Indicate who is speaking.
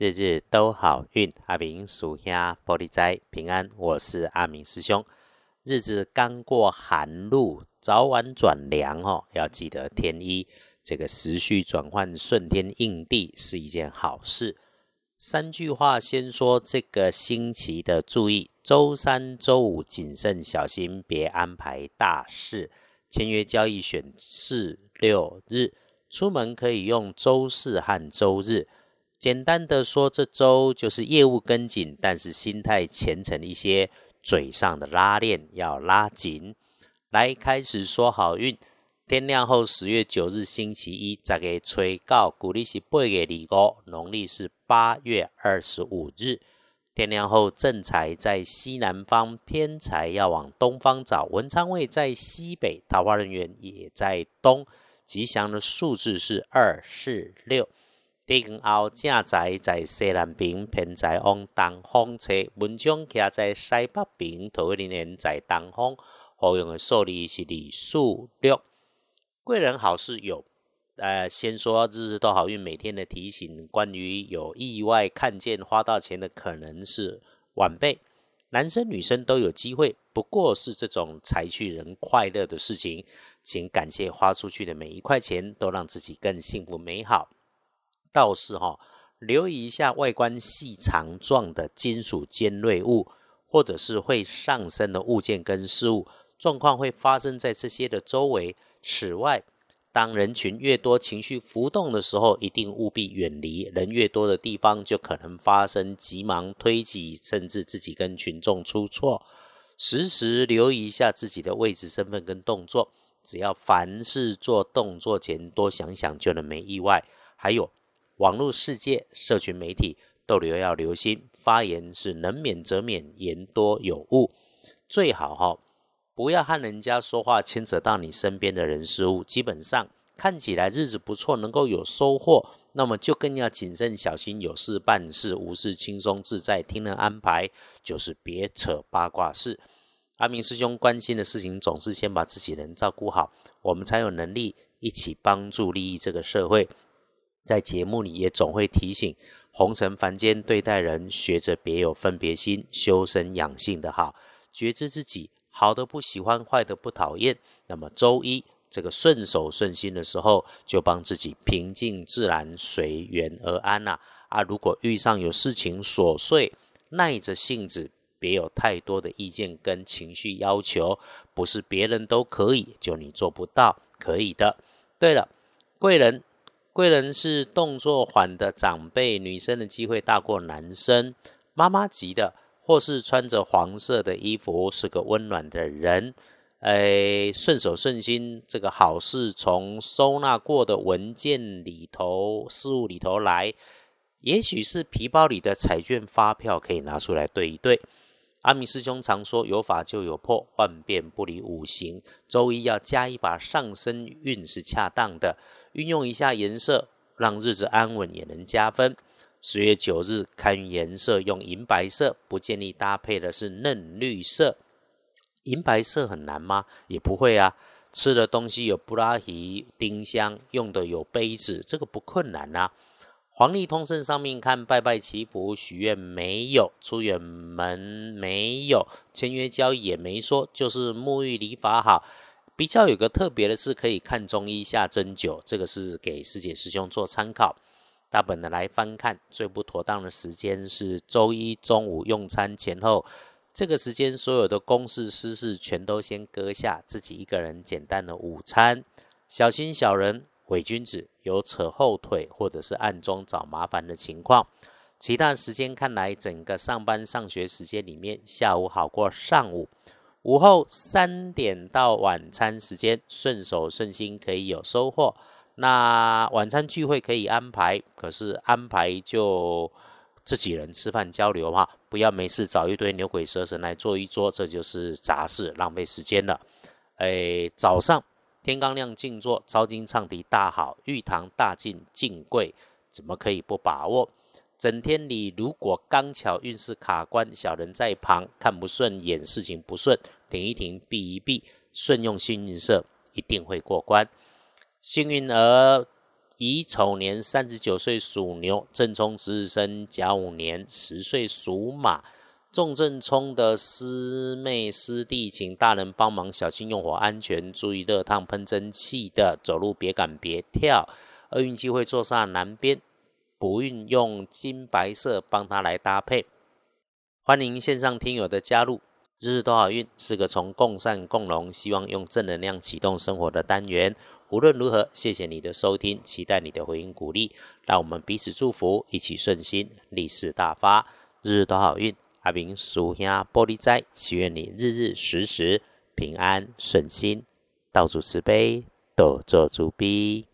Speaker 1: 日日都好运，阿明属下玻璃斋平安。我是阿明师兄。日子刚过寒露，早晚转凉哦，要记得添衣。这个时序转换顺天应地是一件好事。三句话，先说这个星期的注意：周三、周五谨慎小心，别安排大事。签约交易选四六日，出门可以用周四和周日。简单的说，这周就是业务跟紧，但是心态虔诚一些，嘴上的拉链要拉紧。来，开始说好运。天亮后，十月九日星期一，这个催告，古历是八月二五，农历是八月二十五日。天亮后，正财在西南方，偏财要往东方找。文昌位在西北，桃花人员也在东。吉祥的数字是二、四、六。顶后正在在西南边，偏在往东方侧；文章徛在西北边，桃林人在东方。好用的数字是二、数六。贵人好事有，呃，先说日日都好运，每天的提醒，关于有意外看见花到钱的可能是晚辈，男生女生都有机会，不过是这种财去人快乐的事情，请感谢花出去的每一块钱，都让自己更幸福美好。倒是哈，留意一下外观细长状的金属尖锐物，或者是会上升的物件跟事物，状况会发生在这些的周围。此外，当人群越多、情绪浮动的时候，一定务必远离人越多的地方，就可能发生急忙推挤，甚至自己跟群众出错。时时留意一下自己的位置、身份跟动作，只要凡事做动作前多想想，就能没意外。还有。网络世界、社群媒体，逗留要留心，发言是能免则免，言多有误。最好哈，不要和人家说话牵扯到你身边的人事物。基本上看起来日子不错，能够有收获，那么就更要谨慎小心。有事办事，无事轻松自在，听人安排，就是别扯八卦事。阿明师兄关心的事情，总是先把自己人照顾好，我们才有能力一起帮助利益这个社会。在节目里也总会提醒，红尘凡间对待人，学着别有分别心，修身养性的好，觉知自己好的不喜欢，坏的不讨厌。那么周一这个顺手顺心的时候，就帮自己平静自然，随缘而安呐。啊，如果遇上有事情琐碎，耐着性子，别有太多的意见跟情绪要求，不是别人都可以，就你做不到，可以的。对了，贵人。贵人是动作缓的长辈，女生的机会大过男生。妈妈级的，或是穿着黄色的衣服，是个温暖的人。哎，顺手顺心，这个好事从收纳过的文件里头、事物里头来，也许是皮包里的彩券、发票，可以拿出来对一对。阿弥师兄常说：“有法就有破，万变不离五行。”周一要加一把上升运是恰当的。运用一下颜色，让日子安稳也能加分。十月九日看颜色，用银白色，不建议搭配的是嫩绿色。银白色很难吗？也不会啊。吃的东西有布拉提、丁香，用的有杯子，这个不困难啊。黄历通胜上面看拜拜祈福许愿没有，出远门没有，签约交易也没说，就是沐浴礼法好。比较有个特别的是，可以看中医下针灸，这个是给师姐师兄做参考。大本的来翻看，最不妥当的时间是周一中午用餐前后，这个时间所有的公事私事全都先搁下，自己一个人简单的午餐。小心小人伪君子有扯后腿或者是暗中找麻烦的情况。其他时间看来，整个上班上学时间里面，下午好过上午。午后三点到晚餐时间，顺手顺心可以有收获。那晚餐聚会可以安排，可是安排就自己人吃饭交流哈，不要没事找一堆牛鬼蛇神来坐一桌，这就是杂事，浪费时间了。哎，早上天刚亮静坐，招金唱题大好，玉堂大进进贵，怎么可以不把握？整天里，如果刚巧运势卡关，小人在旁看不顺眼，事情不顺，停一停，避一避，顺用幸运色，一定会过关。幸运儿乙丑年三十九岁属牛，正冲值日生甲午年十岁属马。重正冲的师妹师弟，请大人帮忙小心用火安全，注意热烫喷蒸汽的，走路别赶别跳。厄运机会坐上南边，不运用金白色帮他来搭配。欢迎线上听友的加入，日日都好运是个从共善共荣，希望用正能量启动生活的单元。无论如何，谢谢你的收听，期待你的回应鼓励，让我们彼此祝福，一起顺心，利市大发，日日都好运。阿明属下玻璃斋，祈愿你日日时时平安顺心，道主慈悲，多做主逼。